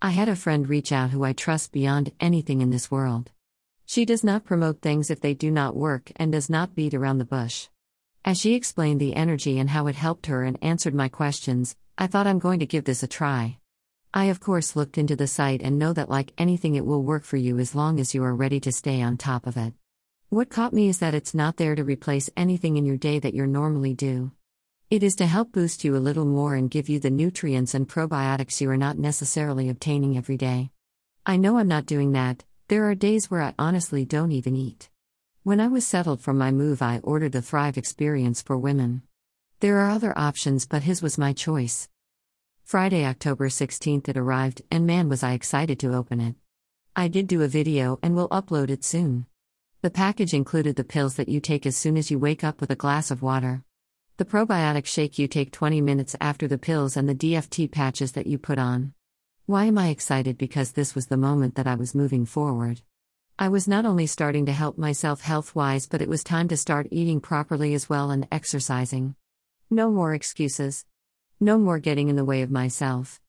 I had a friend reach out who I trust beyond anything in this world. She does not promote things if they do not work and does not beat around the bush. As she explained the energy and how it helped her and answered my questions, I thought I'm going to give this a try. I, of course, looked into the site and know that, like anything, it will work for you as long as you are ready to stay on top of it. What caught me is that it's not there to replace anything in your day that you're normally do. It is to help boost you a little more and give you the nutrients and probiotics you are not necessarily obtaining every day. I know I'm not doing that, there are days where I honestly don't even eat. When I was settled from my move, I ordered the Thrive Experience for Women. There are other options, but his was my choice. Friday, October 16th, it arrived, and man, was I excited to open it. I did do a video and will upload it soon. The package included the pills that you take as soon as you wake up with a glass of water. The probiotic shake you take 20 minutes after the pills and the DFT patches that you put on. Why am I excited? Because this was the moment that I was moving forward. I was not only starting to help myself health wise, but it was time to start eating properly as well and exercising. No more excuses. No more getting in the way of myself.